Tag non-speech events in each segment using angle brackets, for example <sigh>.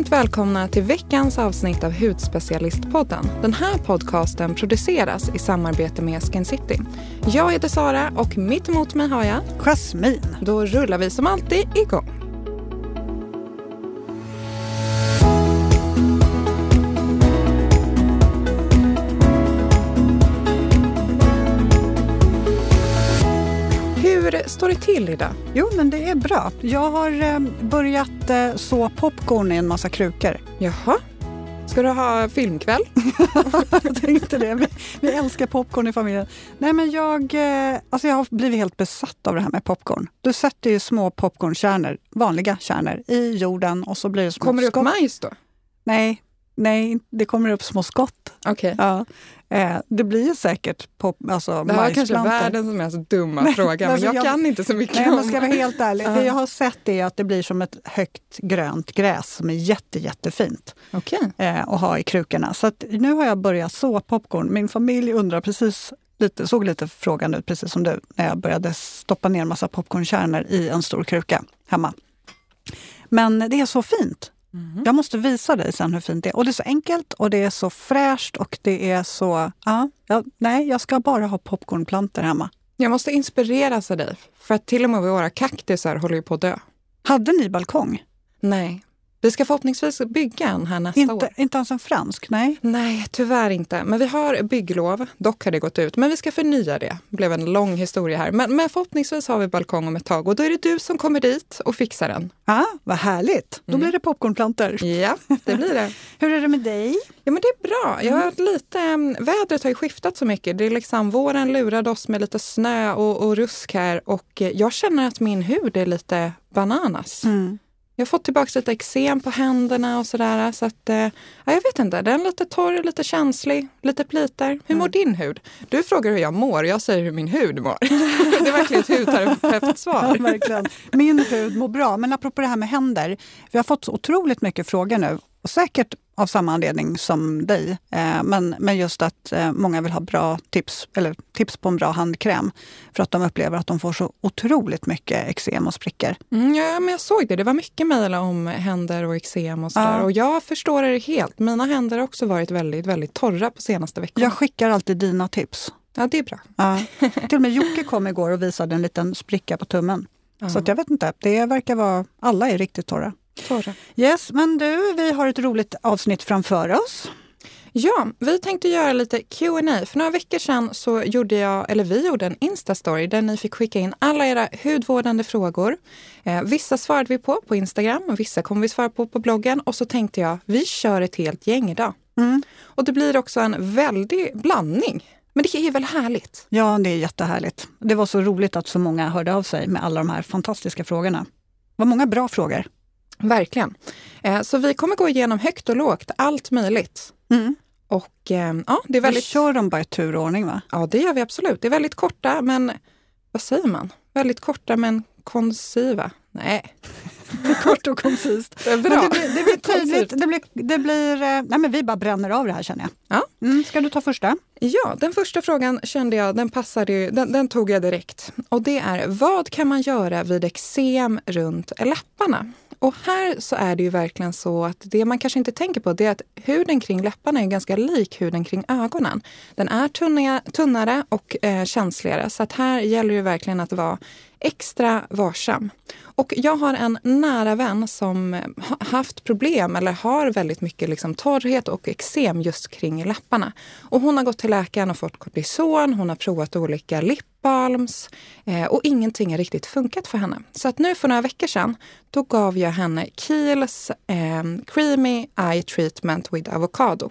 varmt välkomna till veckans avsnitt av Hudspecialistpodden. Den här podcasten produceras i samarbete med Skin City. Jag heter Sara och mitt emot mig har jag Jasmin. Då rullar vi som alltid igång. Det till idag? Jo, men det är bra. Jag har eh, börjat eh, så popcorn i en massa krukor. Jaha. Ska du ha filmkväll? <laughs> jag tänkte det. Vi, vi, älskar popcorn i familjen. Nej, men jag, eh, alltså jag har blivit helt besatt av det här med popcorn. Du sätter ju små popcornkärnor, vanliga kärnor, i jorden och så blir det små Kommer det upp majs då? Nej, nej, det kommer upp små skott. Okay. Ja. Eh, det blir säkert pop, alltså Det här är kanske världens mest dumma <laughs> fråga, men jag, jag, kan inte så mycket nej, om men ska vara helt ärlig, det jag har sett är att det blir som ett högt grönt gräs som är jätte, jättefint okay. eh, att ha i krukorna. Så nu har jag börjat så popcorn. Min familj undrar precis lite, såg lite frågande ut, precis som du, när jag började stoppa ner massa popcornkärnor i en stor kruka hemma. Men det är så fint. Mm. Jag måste visa dig sen hur fint det är. Och det är så enkelt och det är så fräscht och det är så... Ja, ja, nej, jag ska bara ha popcornplantor hemma. Jag måste inspireras av dig, för att till och med våra kaktusar håller ju på att dö. Hade ni balkong? Nej. Vi ska förhoppningsvis bygga en här nästa inte, år. Inte ens en fransk? Nej. Nej, tyvärr inte. Men vi har bygglov. Dock har det gått ut. Men vi ska förnya det. Det blev en lång historia här. Men, men förhoppningsvis har vi balkong om ett tag och då är det du som kommer dit och fixar den. Ja, ah, vad härligt. Då mm. blir det popcornplantor. Ja, det blir det. <laughs> Hur är det med dig? Ja, men det är bra. Jag har mm. lite, mm, vädret har ju skiftat så mycket. Det är liksom, våren lurade oss med lite snö och, och rusk här och jag känner att min hud är lite bananas. Mm. Jag har fått tillbaka lite eksem på händerna och sådär. Så att, eh, ja, jag vet inte, den är lite torr, lite känslig, lite plitar. Hur mår mm. din hud? Du frågar hur jag mår, jag säger hur min hud mår. <laughs> det är verkligen ett hudterapeutsvar. Ja, verkligen. Min hud mår bra. Men apropå det här med händer. Vi har fått otroligt mycket frågor nu. Och säkert av samma anledning som dig. Eh, men, men just att eh, många vill ha bra tips, eller tips på en bra handkräm. För att de upplever att de får så otroligt mycket eksem och sprickor. Mm, ja, men jag såg det. Det var mycket mejl om händer och eksem och sådär. Ja. Och jag förstår det helt. Mina händer har också varit väldigt, väldigt torra på senaste veckorna. Jag skickar alltid dina tips. Ja, det är bra. Ja. <laughs> Till och med Jocke kom igår och visade en liten spricka på tummen. Ja. Så jag vet inte, det verkar vara, alla är riktigt torra. Torra. Yes, men du, vi har ett roligt avsnitt framför oss. Ja, vi tänkte göra lite Q&A. För några veckor sedan så gjorde jag, eller vi gjorde en Insta-story där ni fick skicka in alla era hudvårdande frågor. Eh, vissa svarade vi på på Instagram och vissa kommer vi svara på på bloggen. Och så tänkte jag, vi kör ett helt gäng idag. Mm. Och det blir också en väldig blandning. Men det är väl härligt? Ja, det är jättehärligt. Det var så roligt att så många hörde av sig med alla de här fantastiska frågorna. Det var många bra frågor. Verkligen. Eh, så vi kommer gå igenom högt och lågt, allt möjligt. Mm. Och eh, ja, det är väldigt... Vi kör dem bara i turordning va? Ja, det gör vi absolut. Det är väldigt korta, men vad säger man? Väldigt korta men konciva. Nej. <laughs> Kort och koncist. Det, bra. det, blir, det blir <laughs> tydligt. Det blir, det blir, eh, nej men vi bara bränner av det här känner jag. Ja. Mm, ska du ta första? Ja, den första frågan kände jag, den passade den, den tog jag direkt. Och det är, vad kan man göra vid eksem runt läpparna? Och här så är det ju verkligen så att det man kanske inte tänker på det är att huden kring läpparna är ganska lik huden kring ögonen. Den är tunniga, tunnare och eh, känsligare så att här gäller det verkligen att vara extra varsam. Och jag har en nära vän som eh, haft problem eller har väldigt mycket liksom torrhet och eksem just kring läpparna. Och hon har gått till läkaren och fått kortison, hon har provat olika lipbalms eh, och ingenting har riktigt funkat för henne. Så att nu för några veckor sedan, då gav jag henne Kiehl's eh, Creamy Eye Treatment with Avocado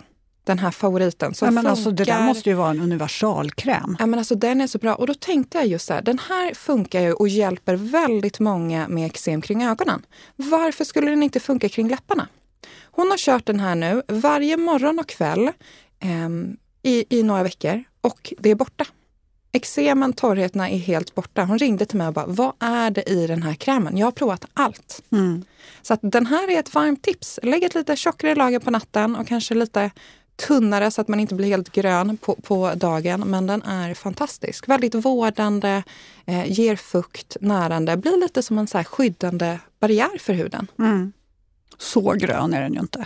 den här favoriten. Som ja, men alltså, det där måste ju vara en universalkräm. Ja, men alltså, den är så bra. Och då tänkte jag just så här, den här funkar ju och hjälper väldigt många med eksem kring ögonen. Varför skulle den inte funka kring läpparna? Hon har kört den här nu varje morgon och kväll eh, i, i några veckor och det är borta. Eksemen, torrheterna är helt borta. Hon ringde till mig och bara, vad är det i den här krämen? Jag har provat allt. Mm. Så att den här är ett varmt tips. Lägg ett lite tjockare lager på natten och kanske lite tunnare så att man inte blir helt grön på, på dagen. Men den är fantastisk. Väldigt vårdande, eh, ger fukt, närande, blir lite som en så skyddande barriär för huden. Mm. Så grön är den ju inte.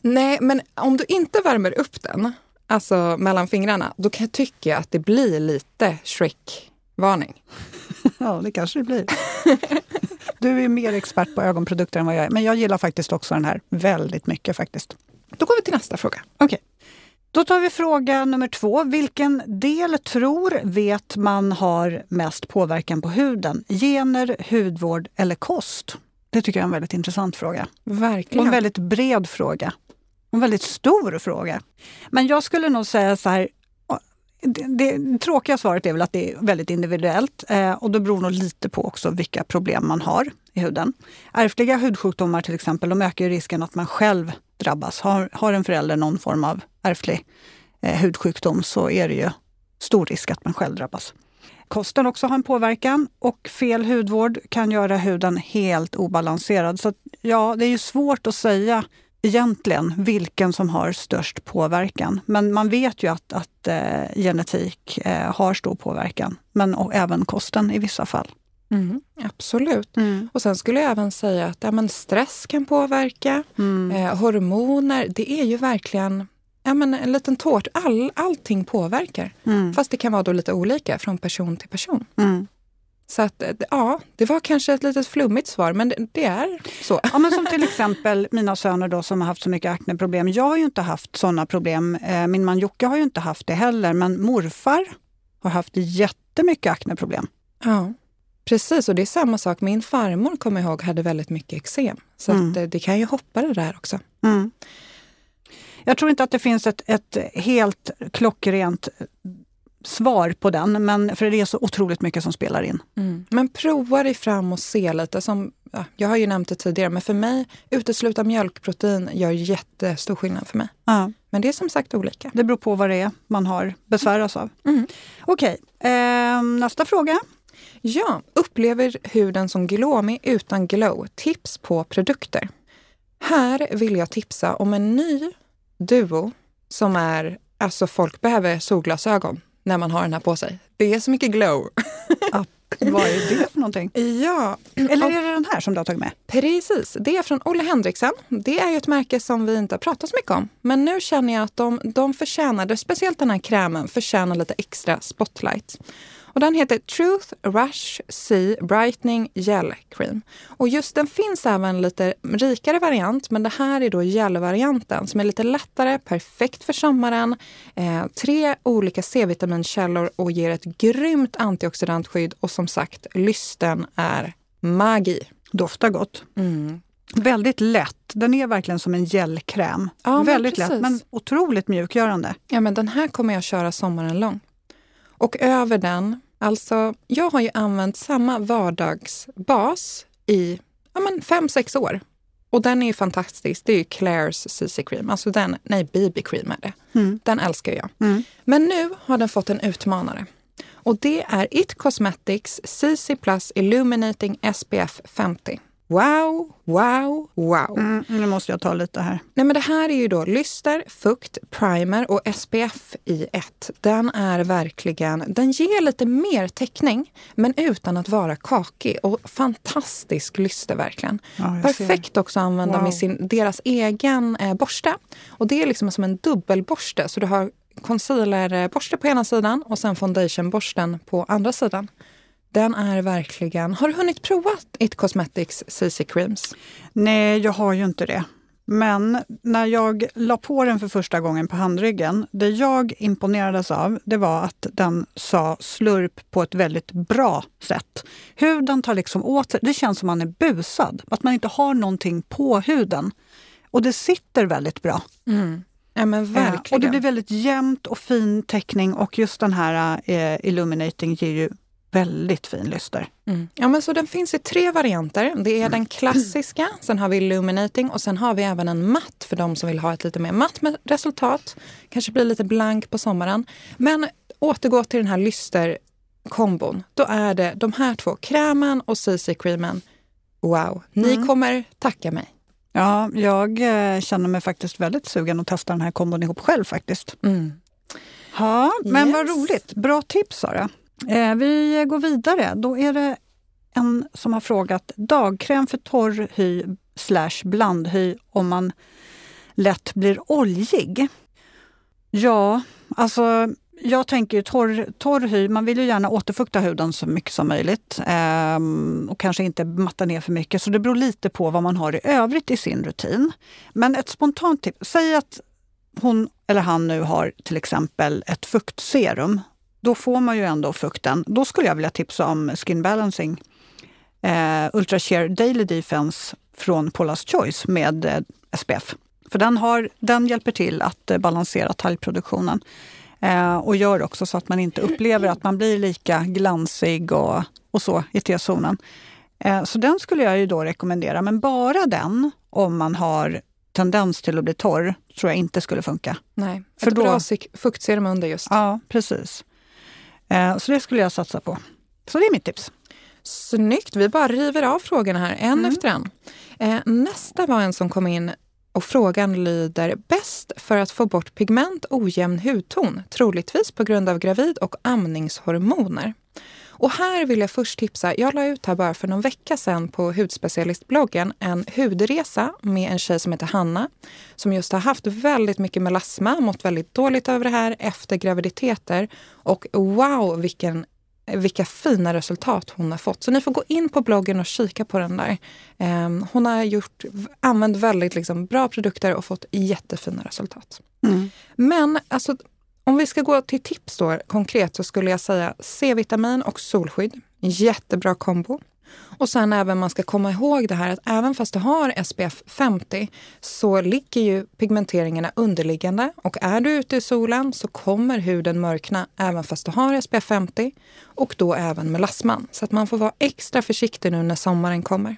Nej, men om du inte värmer upp den, alltså mellan fingrarna, då kan jag tycka att det blir lite Shrek-varning. <laughs> Ja, det kanske det blir. Du är mer expert på ögonprodukter än vad jag är, men jag gillar faktiskt också den här väldigt mycket faktiskt. Då går vi till nästa fråga. Okej. Okay. Då tar vi fråga nummer två. Vilken del tror, vet man har mest påverkan på huden? Gener, hudvård eller kost? Det tycker jag är en väldigt intressant fråga. Verkligen. Och en väldigt bred fråga. En väldigt stor fråga. Men jag skulle nog säga så här, det, det, tråkiga svaret är väl att det är väldigt individuellt eh, och det beror nog lite på också vilka problem man har i huden. Ärftliga hudsjukdomar till exempel, de ökar risken att man själv drabbas. Har, har en förälder någon form av ärftlig eh, hudsjukdom så är det ju stor risk att man själv drabbas. Kosten också har en påverkan och fel hudvård kan göra huden helt obalanserad. Så ja, det är ju svårt att säga egentligen vilken som har störst påverkan. Men man vet ju att, att eh, genetik eh, har stor påverkan, men och även kosten i vissa fall. Mm, absolut. Mm. Och sen skulle jag även säga att ja, men stress kan påverka. Mm. Eh, hormoner, det är ju verkligen ja, men en liten tårt. All, allting påverkar. Mm. Fast det kan vara då lite olika från person till person. Mm. Så att, eh, ja, det var kanske ett litet flummigt svar, men det är så. Ja, men som till exempel mina söner då som har haft så mycket akneproblem. Jag har ju inte haft sådana problem. Eh, min man Jocke har ju inte haft det heller, men morfar har haft jättemycket akneproblem. Ja, precis. Och det är samma sak. Min farmor, kommer jag ihåg, hade väldigt mycket eksem. Så mm. att, eh, det kan ju hoppa det där också. Mm. Jag tror inte att det finns ett, ett helt klockrent svar på den, men för det är så otroligt mycket som spelar in. Mm. Men prova dig fram och se lite. Som, ja, jag har ju nämnt det tidigare, men för mig, utesluta mjölkprotein gör jättestor skillnad för mig. Ja. Men det är som sagt olika. Det beror på vad det är man har besväras av. Mm. Okej, eh, nästa fråga. Ja, upplever huden som glåmig utan glow? Tips på produkter. Här vill jag tipsa om en ny duo som är, alltså folk behöver solglasögon när man har den här på sig. Det är så mycket glow. <laughs> Ja, vad är det för någonting? Ja. Eller är det den här som du har tagit med? Precis. Det är från Olle Henriksen. Det är ju ett märke som vi inte har pratat så mycket om. Men nu känner jag att de, de förtjänar, speciellt den här krämen, förtjänar lite extra spotlight. Och den heter Truth Rush C Brightening Gel Cream. Och just den finns även lite rikare variant, men det här är då gelvarianten som är lite lättare, perfekt för sommaren. Eh, tre olika C-vitaminkällor och ger ett grymt antioxidantskydd och som sagt, lysten är magi. Doftar gott. Mm. Väldigt lätt. Den är verkligen som en gelkräm. Ja, Väldigt lätt men otroligt mjukgörande. Ja, men den här kommer jag köra sommaren lång. Och över den, alltså jag har ju använt samma vardagsbas i ja, men fem, sex år. Och den är ju fantastisk. Det är ju Clairs CC Cream. Alltså den, nej, BB Cream är det. Mm. Den älskar jag. Mm. Men nu har den fått en utmanare. Och det är It Cosmetics CC Plus Illuminating SPF 50. Wow, wow, wow. Mm, nu måste jag ta lite här. Nej, men det här är ju då lyster, fukt, primer och SPF i ett. Den är verkligen, den ger lite mer täckning men utan att vara kakig och fantastisk lyster verkligen. Ja, Perfekt också att använda wow. med sin, deras egen eh, borste. Och det är liksom som en dubbelborste så du har concealerborste på ena sidan och sen foundationborsten på andra sidan. Den är verkligen... Har du hunnit prova It Cosmetics CC Creams? Nej, jag har ju inte det. Men när jag la på den för första gången på handryggen, det jag imponerades av, det var att den sa slurp på ett väldigt bra sätt. Huden tar liksom åt sig, det känns som man är busad, att man inte har någonting på huden. Och det sitter väldigt bra. Mm. Ja, men verkligen. Eh, och det blir väldigt jämnt och fin täckning och just den här eh, Illuminating ger ju väldigt fin lyster. Mm. Ja, men så den finns i tre varianter. Det är den klassiska, sen har vi illuminating och sen har vi även en matt för de som vill ha ett lite mer matt resultat. Kanske blir lite blank på sommaren. Men återgå till den här lysterkombon. Då är det de här två, krämen och CC-creamen. Wow, ni mm. kommer tacka mig. Ja, jag eh, känner mig faktiskt väldigt sugen att testa den här kombon ihop själv faktiskt. Mm. Ja, men yes. vad roligt. Bra tips Sara. Eh, vi går vidare. Då är det en som har frågat dagkräm för torr hy slash blandhy om man lätt blir oljig? Ja, alltså jag tänker torr, torr hy, man vill ju gärna återfukta huden så mycket som möjligt ehm, och kanske inte matta ner för mycket. Så det beror lite på vad man har i övrigt i sin rutin. Men ett spontant tips, säg att hon eller han nu har till exempel ett fuktserum. Då får man ju ändå fukten. Då skulle jag vilja tipsa om Skin Balancing eh, Ultra Sheer Daily Defense från Paula's Choice med eh, SPF. För den, har, den hjälper till att eh, balansera talgproduktionen. Eh, och gör också så att man inte upplever att man blir lika glansig och, och så i T-zonen. Eh, så den skulle jag ju då rekommendera, men bara den om man har tendens till att bli torr tror jag inte skulle funka. Nej, För ett då, bra fuktserum under just. Ja, precis. Eh, så det skulle jag satsa på. Så det är mitt tips. Snyggt! Vi bara river av frågorna här, en mm. efter en. Eh, nästa var en som kom in och frågan lyder bäst för att få bort pigment ojämn hudton, troligtvis på grund av gravid och amningshormoner. Och här vill jag först tipsa, jag la ut här bara för någon vecka sedan på hudspecialistbloggen en hudresa med en tjej som heter Hanna som just har haft väldigt mycket melasma, mått väldigt dåligt över det här efter graviditeter. Och wow vilken vilka fina resultat hon har fått. Så ni får gå in på bloggen och kika på den där. Ehm, hon har gjort, använt väldigt liksom bra produkter och fått jättefina resultat. Mm. Men alltså, om vi ska gå till tips då konkret så skulle jag säga C-vitamin och solskydd. Jättebra kombo. Och sen även man ska komma ihåg det här att även fast du har SPF 50 så ligger ju pigmenteringarna underliggande och är du ute i solen så kommer huden mörkna även fast du har SPF 50 och då även melasman. Så att man får vara extra försiktig nu när sommaren kommer.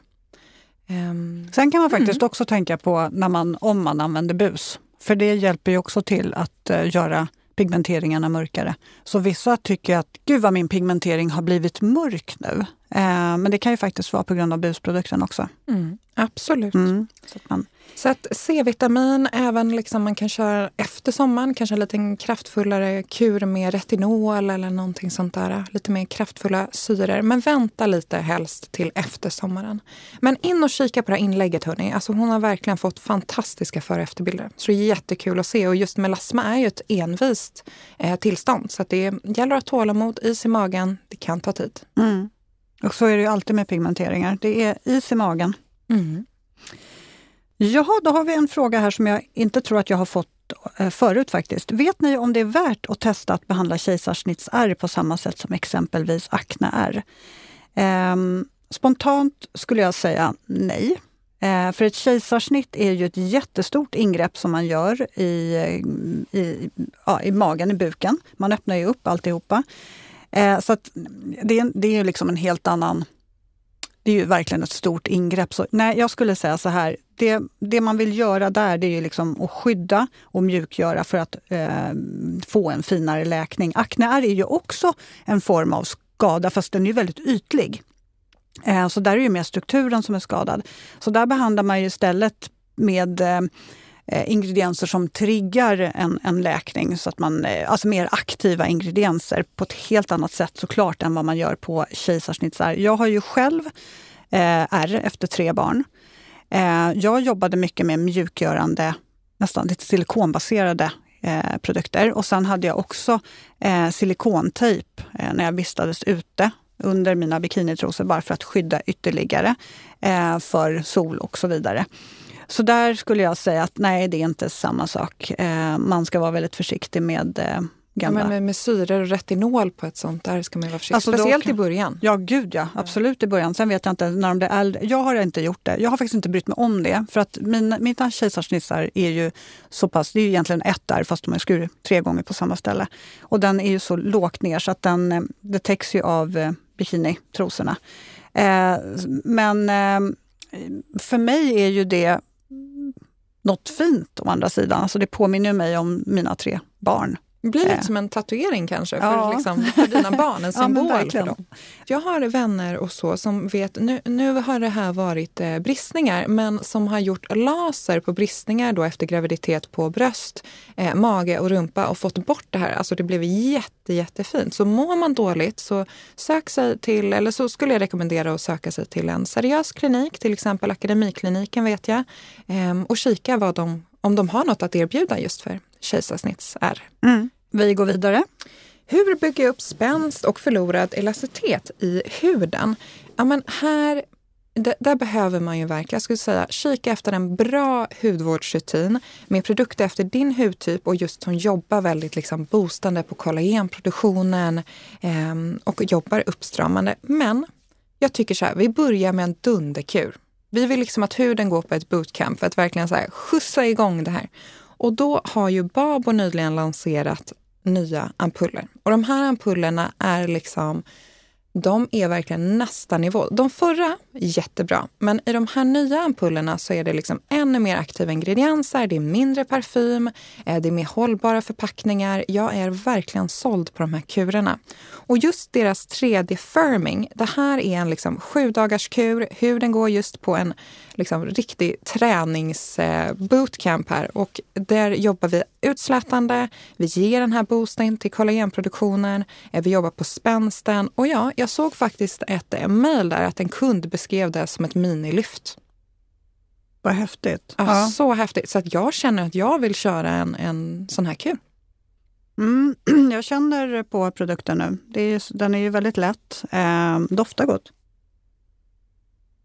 Um, Sen kan man faktiskt mm. också tänka på när man, om man använder bus. För det hjälper ju också till att uh, göra pigmenteringarna mörkare. Så vissa tycker att gud vad min pigmentering har blivit mörk nu. Eh, men det kan ju faktiskt vara på grund av busprodukten också. Mm, absolut. Mm, så att man så att C-vitamin, även liksom man kan köra efter sommaren, kanske en lite kraftfullare kur med retinol eller någonting sånt där. Lite mer kraftfulla syror. Men vänta lite helst till efter sommaren. Men in och kika på det här inlägget hörni. Alltså hon har verkligen fått fantastiska före och efterbilder. Så det är jättekul att se. Och just melasma är ju ett envist eh, tillstånd. Så det gäller att ha tålamod, is i magen. Det kan ta tid. Mm. Och så är det ju alltid med pigmenteringar. Det är is i magen. Mm. Jaha, då har vi en fråga här som jag inte tror att jag har fått eh, förut faktiskt. Vet ni om det är värt att testa att behandla kejsarsnittsärr på samma sätt som exempelvis akneärr? Eh, spontant skulle jag säga nej. Eh, för ett kejsarsnitt är ju ett jättestort ingrepp som man gör i, i, ja, i magen, i buken. Man öppnar ju upp alltihopa. Eh, så att det, det är liksom en helt annan det är ju verkligen ett stort ingrepp. Så, nej, jag skulle säga så här, det, det man vill göra där det är ju liksom att skydda och mjukgöra för att eh, få en finare läkning. Akne är ju också en form av skada, fast den är väldigt ytlig. Eh, så där är det mer strukturen som är skadad. Så där behandlar man ju istället med eh, Eh, ingredienser som triggar en, en läkning, så att man, eh, alltså mer aktiva ingredienser på ett helt annat sätt såklart än vad man gör på kejsarsnittsärr. Jag har ju själv eh, ärr efter tre barn. Eh, jag jobbade mycket med mjukgörande, nästan lite silikonbaserade eh, produkter. Och sen hade jag också eh, silikontejp eh, när jag vistades ute under mina bikinitrosor bara för att skydda ytterligare eh, för sol och så vidare. Så där skulle jag säga att nej, det är inte samma sak. Eh, man ska vara väldigt försiktig med eh, gamla... Ja, men med, med syror och retinol på ett sånt där ska man vara försiktig. Alltså Speciellt kan... i början. Ja, gud ja. Absolut i början. Sen vet jag inte när de blir äldre. Jag har inte gjort det. Jag har faktiskt inte brytt mig om det. För att mina, mina kejsarsnittar är ju så pass, det är ju egentligen ett där fast de är skurit tre gånger på samma ställe. Och den är ju så lågt ner så att den, eh, det täcks ju av eh, bikinitrosorna. Eh, men eh, för mig är ju det något fint å andra sidan. Alltså det påminner mig om mina tre barn. Det blir lite Eh. som en tatuering kanske för, Ja. liksom, för dina barn, en <laughs> Ja, symbol för verkligen. dem. Jag har vänner och så som vet, nu, nu har det här varit eh, bristningar, men som har gjort laser på bristningar då efter graviditet på bröst, eh, mage och rumpa och fått bort det här. Alltså det blev jätte, jättefint. Så mår man dåligt så sök sig till, eller så skulle jag rekommendera att söka sig till en seriös klinik, till exempel Akademikliniken vet jag, ehm, och kika vad de, om de har något att erbjuda just för kejsarsnittsärr. Mm. Vi går vidare. Hur bygger jag upp spänst och förlorad elasticitet i huden? Ja, men här, d- där behöver man ju verkligen, jag skulle säga, kika efter en bra hudvårdsrutin med produkter efter din hudtyp och just som jobbar väldigt liksom boostande på kollagenproduktionen ehm, och jobbar uppstramande. Men jag tycker så här, vi börjar med en dunderkur. Vi vill liksom att huden går på ett bootcamp för att verkligen så här, skjutsa igång det här. Och då har ju Babo nyligen lanserat nya ampuller. Och de här ampullerna är liksom, de är verkligen nästa nivå. De förra, jättebra. Men i de här nya ampullerna så är det liksom ännu mer aktiva ingredienser, det är mindre parfym, eh, det är mer hållbara förpackningar. Jag är verkligen såld på de här kurerna. Och just deras 3D-firming, det här är en liksom sju dagars kur. Huden går just på en liksom riktig träningsbootcamp här och där jobbar vi utslätande, vi ger den här boosten till kollagenproduktionen, eh, vi jobbar på spänsten och ja, jag såg faktiskt ett eh, mejl där att en kund beskrev det som ett minilyft. Vad häftigt. Ja, Ja. Så häftigt, så att jag känner att jag vill köra en, en sån här kur. Mm, <clears throat> jag känner på produkten nu. Det är, den är ju väldigt lätt. Eh, doftar gott.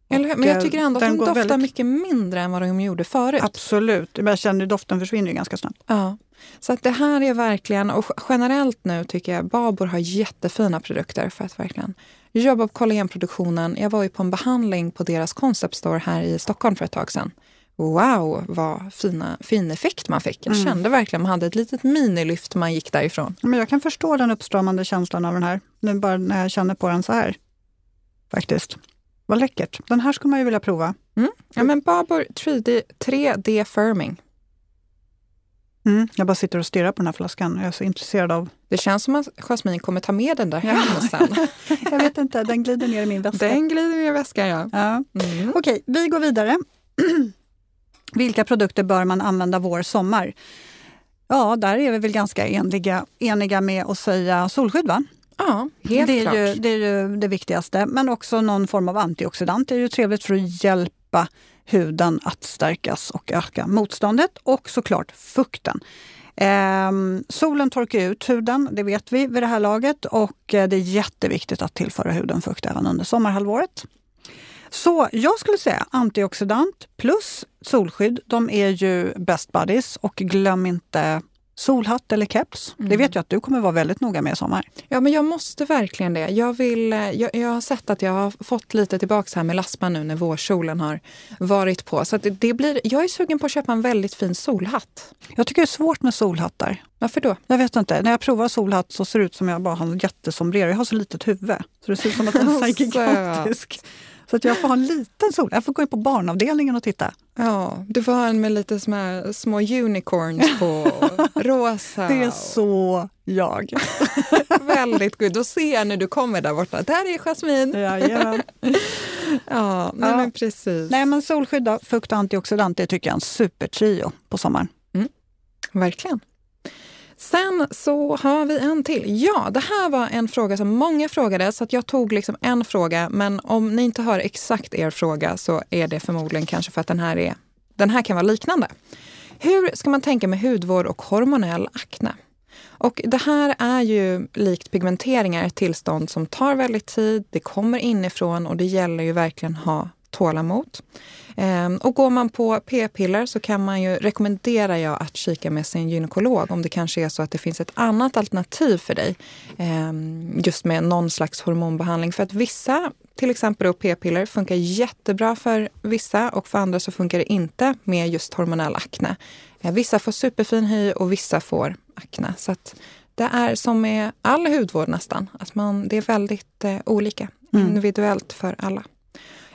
Eller Men jag eh, tycker ändå att den de doftar väldigt- mycket mindre än vad de gjorde förut. Absolut. Men jag känner att doften försvinner ganska snabbt. Ja. Så att det här är verkligen, och generellt nu tycker jag Babor har jättefina produkter för att verkligen jobba på kollagenproduktionen. Jag var ju på en behandling på deras concept store här i Stockholm för ett tag sedan. Wow, vad fina, fin effekt man fick. Jag Mm. kände verkligen man hade ett litet minilyft man gick därifrån. Men jag kan förstå den uppstramande känslan av den här. Nu bara när jag känner på den så här. Faktiskt. Vad läckert. Den här skulle man ju vilja prova. Ja, men Babor 3D, 3D firming. Mm. Jag bara sitter och stirrar på den här flaskan. Jag är så intresserad av... Det känns som att Jasmine kommer ta med den där Ja. hem sen. <laughs> Jag vet inte, den glider ner i min väska. Den glider ner i väskan, ja. Ja. Mm. Okej, vi går vidare. <clears throat> Vilka produkter bör man använda vår, sommar? Ja, där är vi väl ganska eniga, eniga med att säga solskydd, va? Ja, helt det, är klart. ju, det är ju det viktigaste. Men också någon form av antioxidant. Är ju trevligt för att hjälpa huden att stärkas och öka motståndet. Och såklart fukten. Ehm, solen torkar ut huden, det vet vi vid det här laget. Och eh, det är jätteviktigt att tillföra huden fukt även under sommarhalvåret. Så jag skulle säga antioxidant plus solskydd. De är ju best buddies. Och glöm inte solhatt eller keps. Det Mm. vet jag att du kommer vara väldigt noga med i sommar. Ja, men jag måste verkligen det. Jag, vill, eh, jag, jag har sett att jag har fått lite tillbaka här med laspa nu när vårsolen har varit på. Så att det, det blir, jag är sugen på att köpa en väldigt fin solhatt. Jag tycker det är svårt med solhattar. Varför då? Jag vet inte. När jag provar solhatt så ser det ut som jag bara har en jättesombrero. Jag har så litet huvud. Så det ser ut som att den <laughs> är gigantisk. Så att jag får ha en liten sol. Jag får gå in på barnavdelningen och titta. Ja, du får ha en med lite små, små unicorns på. <laughs> Rosa. Det är så jag. <laughs> Väldigt gud. Då ser jag när du kommer där borta. Där är Jasmine. Jajamän. <laughs> Ja, nej, Ja. men precis. Nej men solskydd, fukt och antioxidant, det tycker jag är en supertrio på sommaren. Verkligen. Sen så har vi en till. Ja, det här var en fråga som många frågade så att jag tog liksom en fråga. Men om ni inte har exakt er fråga så är det förmodligen kanske för att den här, är, den här kan vara liknande. Hur ska man tänka med hudvård och hormonell akne? Och det här är ju likt pigmenteringar ett tillstånd som tar väldigt tid, det kommer inifrån och det gäller ju verkligen ha tålamod. Ehm, och går man på p-piller så kan man ju, rekommenderar jag att kika med sin gynekolog om det kanske är så att det finns ett annat alternativ för dig. Ehm, just med någon slags hormonbehandling. För att vissa, till exempel p-piller, funkar jättebra för vissa och för andra så funkar det inte med just hormonell akne. Eh, Vissa får superfin hy och vissa får akne. Så att det är som med all hudvård nästan, att man, det är väldigt eh, olika, Mm. individuellt för alla.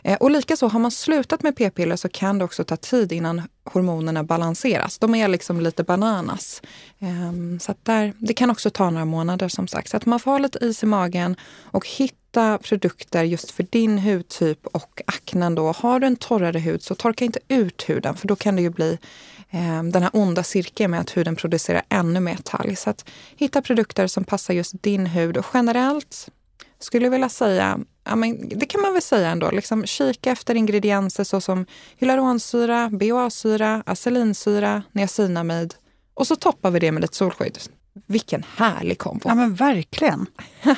Eh, och likaså har man slutat med p-piller så kan det också ta tid innan hormonerna balanseras. De är liksom lite bananas. Ehm, så där, det kan också ta några månader som sagt. Så att man får ha lite is i magen och hitta produkter just för din hudtyp och aknen. Då. Har du en torrare hud så torka inte ut huden för då kan det ju bli ehm, den här onda cirkeln med att huden producerar ännu mer talg. Så att hitta produkter som passar just din hud och generellt skulle jag vilja säga, ja, men det kan man väl säga ändå, liksom kika efter ingredienser såsom hyaluronsyra, BHA-syra, acelinsyra, niacinamid och så toppar vi det med lite solskydd. Vilken härlig kombo! Ja men verkligen! <laughs>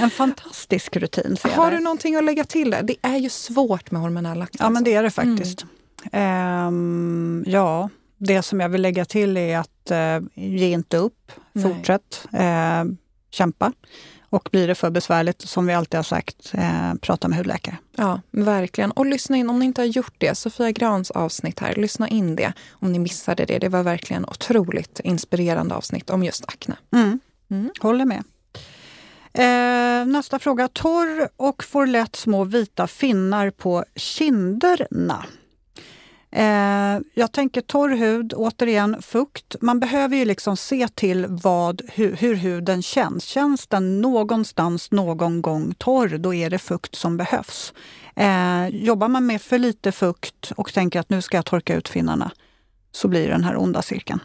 En fantastisk rutin. Har du någonting att lägga till där? Det är ju svårt med hormonell laktos. Ja men det är det faktiskt. Mm. Um, ja, det som jag vill lägga till är att uh, ge inte upp, fortsätt uh, kämpa. Och blir det för besvärligt, som vi alltid har sagt, eh, prata med hudläkare. Ja, verkligen. Och lyssna in, om ni inte har gjort det, Sofia Grans avsnitt här, lyssna in det om ni missade det. Det var verkligen otroligt inspirerande avsnitt om just akne. Mm. Mm. Håller med. Eh, nästa fråga. Torr och får lätt små vita finnar på kinderna. Eh, jag tänker torr hud, återigen fukt. Man behöver ju liksom se till vad, hur, hur huden känns. Känns den någonstans någon gång torr, då är det fukt som behövs. Eh, jobbar man med för lite fukt och tänker att nu ska jag torka ut finnarna, så blir det den här onda cirkeln.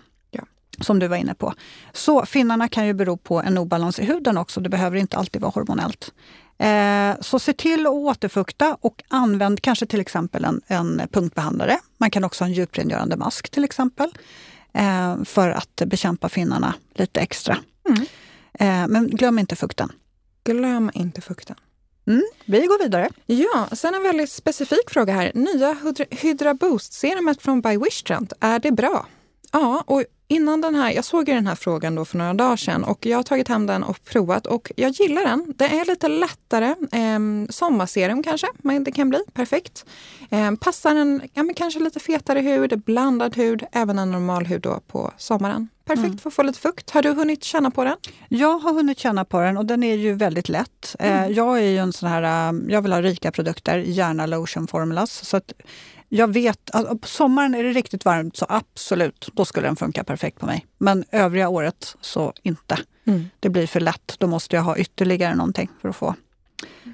Som du var inne på. Så finnarna kan ju bero på en obalans i huden också. Det behöver inte alltid vara hormonellt. Eh, så se till att återfukta och använd kanske till exempel en, en punktbehandlare. Man kan också ha en djuprengörande mask till exempel eh, för att bekämpa finnarna lite extra. Mm. Eh, men glöm inte fukten. Glöm inte fukten. Mm, vi går vidare. Ja, sen en väldigt specifik fråga här. Nya Hydra Boost-serumet från By Wishtrend, är det bra? Ja, och innan den här, jag såg ju den här frågan då för några dagar sedan och jag har tagit hem den och provat och jag gillar den. Det är lite lättare, eh, sommarserum kanske, men det kan bli perfekt. Eh, passar en ja, men kanske lite fetare hud, blandad hud, även en normal hud då på sommaren. Perfekt mm. för att få lite fukt. Har du hunnit känna på den? Jag har hunnit känna på den och den är ju väldigt lätt. Eh, mm. Jag är ju en sån här, eh, jag vill ha rika produkter, gärna lotion formulas. Så att jag vet, alltså, på sommaren är det riktigt varmt så absolut, då skulle den funka perfekt på mig. Men övriga året så inte. Mm. Det blir för lätt. Då måste jag ha ytterligare någonting för att få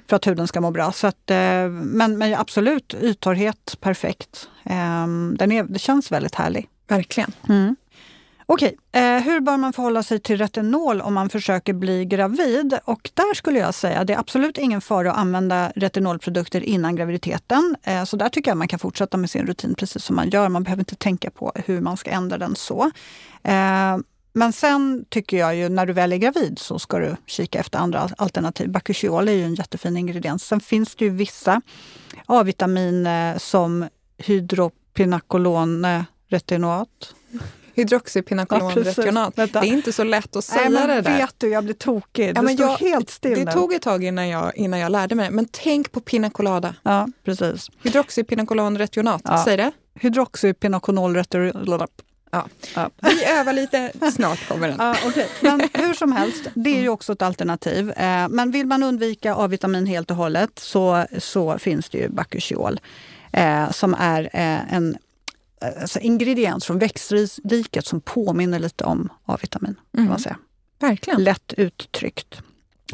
för att huden ska må bra. Så att, eh, men, men absolut, yttorrhet, perfekt. Ehm, den är, det känns väldigt härlig. Verkligen. Mm. Okej, eh, hur bör man förhålla sig till retinol om man försöker bli gravid? Och där skulle jag säga, att det är absolut ingen fara att använda retinolprodukter innan graviditeten. Eh, så där tycker jag man kan fortsätta med sin rutin precis som man gör. Man behöver inte tänka på hur man ska ändra den så. Eh, men sen tycker jag ju när du väl är gravid så ska du kika efter andra alternativ. Bakuchiol är ju en jättefin ingrediens. Sen finns det ju vissa A-vitamin eh, som hydropinacolone retinoat hydroxypinakolonretionat. Ja, det är inte så lätt att säga Nej, det där. vet du, jag blir tokig. Ja, det jag, helt still Det tog ett tag innan jag, innan jag lärde mig Men tänk på pina colada. Ja, precis. Hydroxypinakolonretionat, ja. säg det. Hydroxypinakolonretionat. Ja. ja. Vi övar lite, snart kommer den. Ja, okay. Men hur som helst, det är ju också ett alternativ. Eh, men vill man undvika A-vitamin helt och hållet så, så finns det ju Bakuchiol eh, som är eh, en alltså ingrediens från växtriket som påminner lite om A-vitamin. Mm. man säga. Verkligen. Lätt uttryckt.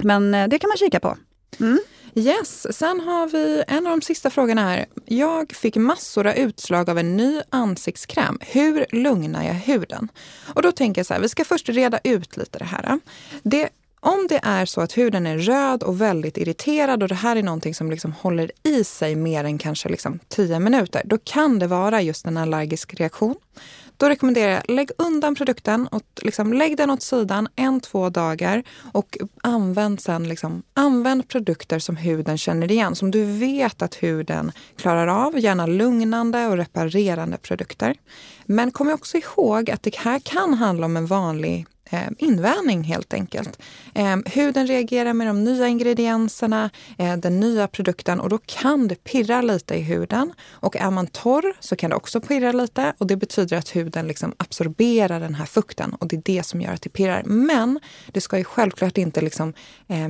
Men eh, det kan man kika på. Mm. Yes, sen har vi en av de sista frågorna här. Jag fick massor av utslag av en ny ansiktskräm. Hur lugnar jag huden? Och då tänker jag så här, vi ska först reda ut lite det här. Det om det är så att huden är röd och väldigt irriterad och det här är någonting som liksom håller i sig mer än kanske liksom 10 minuter, då kan det vara just en allergisk reaktion. Då rekommenderar jag lägg undan produkten och liksom lägg den åt sidan en, två dagar och använd sen liksom, använd produkter som huden känner igen, som du vet att huden klarar av, gärna lugnande och reparerande produkter. Men kom också ihåg att det här kan handla om en vanlig eh, helt enkelt. Eh, huden reagerar med de nya ingredienserna, eh, den nya produkten och då kan det pirra lite i huden. Och är man torr så kan det också pirra lite och det betyder att huden liksom absorberar den här fukten och det är det som gör att det pirrar. Men det ska ju självklart inte liksom, eh,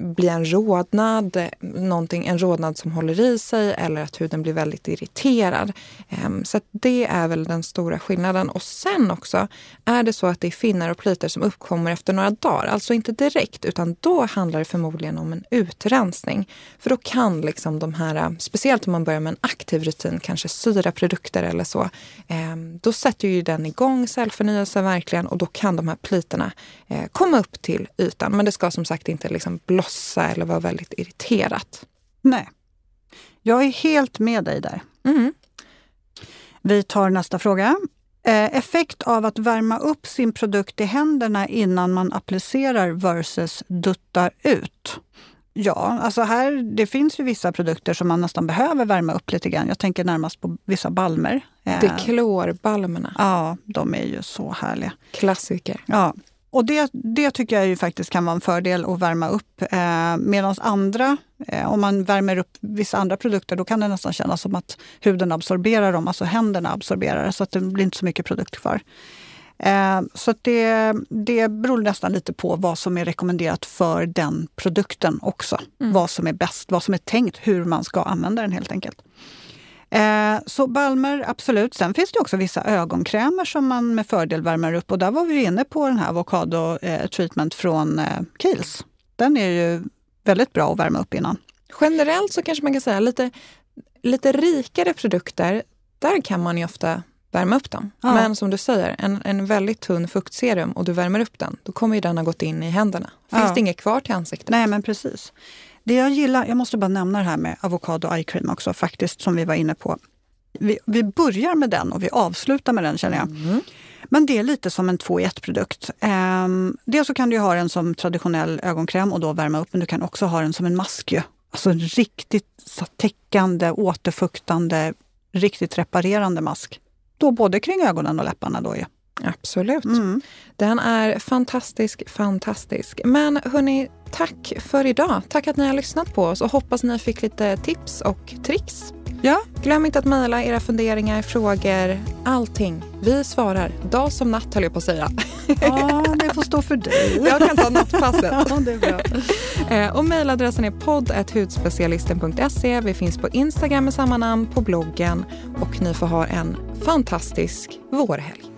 bli en rodnad, någonting, en rodnad som håller i sig eller att huden blir väldigt irriterad. Eh, så det är väl den stora skillnaden. Och sen också, är det så att det är finnar och plitor som uppkommer efter några dagar, alltså inte direkt, utan då handlar det förmodligen om en utrensning. För då kan liksom de här, speciellt om man börjar med en aktiv rutin, kanske syraprodukter eller så, eh, då sätter ju den igång cellförnyelse verkligen och då kan de här plitorna eh, komma upp till ytan. Men det ska som sagt inte liksom blossa eller vara väldigt irriterat. Nej. Jag är helt med dig där. Mm. Vi tar nästa fråga. Eh, effekt av att värma upp sin produkt i händerna innan man applicerar versus duttar ut. Ja, alltså här, det finns ju vissa produkter som man nästan behöver värma upp lite grann. Jag tänker närmast på vissa balmer. Deklorbalmerna. Ja, de är ju så härliga. Klassiker. Ja, och det, det tycker jag ju faktiskt kan vara en fördel att värma upp. Eh, Medan andra, eh, om man värmer upp vissa andra produkter, då kan det nästan kännas som att huden absorberar dem, alltså händerna absorberar så att det blir inte så mycket produkt kvar. Eh, så det, det beror nästan lite på vad som är rekommenderat för den produkten också. Mm. Vad som är bäst, vad som är tänkt, hur man ska använda den helt enkelt. Eh, så balmer, absolut. Sen finns det också vissa ögonkrämer som man med fördel värmer upp. Och där var vi inne på den här avokado eh, treatment från eh, Kiehl's. Den är ju väldigt bra att värma upp innan. Generellt så kanske man kan säga lite, lite rikare produkter, där kan man ju ofta värma upp dem. Ja. Men som du säger, en, en väldigt tunn fuktserum och du värmer upp den, då kommer ju den ha gått in i händerna. Finns ja. det inget kvar till ansiktet? Nej, men precis. Det jag gillar, jag måste bara nämna det här med avokado eye cream också faktiskt, som vi var inne på. Vi, vi börjar med den och vi avslutar med den känner jag. Mm. Men det är lite som en två i ett-produkt. Um, dels så kan du ha den som traditionell ögonkräm och då värma upp, men du kan också ha den som en mask. Ju. Alltså en riktigt täckande, återfuktande, riktigt reparerande mask. Då både kring ögonen och läpparna. Då ju. Absolut. Mm. Den är fantastisk, fantastisk. Men hörni, tack för idag. Tack att ni har lyssnat på oss och hoppas ni fick lite tips och tricks. Ja. Glöm inte att mejla era funderingar, frågor, allting. Vi svarar. Dag som natt höll jag på att säga. Ja, det får stå för dig. <laughs> Jag kan ta nattpasset. <laughs> Ja, det är bra. Eh, och mejladressen är podd.hudspecialisten.se. Vi finns på Instagram med samma namn, på bloggen och ni får ha en fantastisk vårhelg.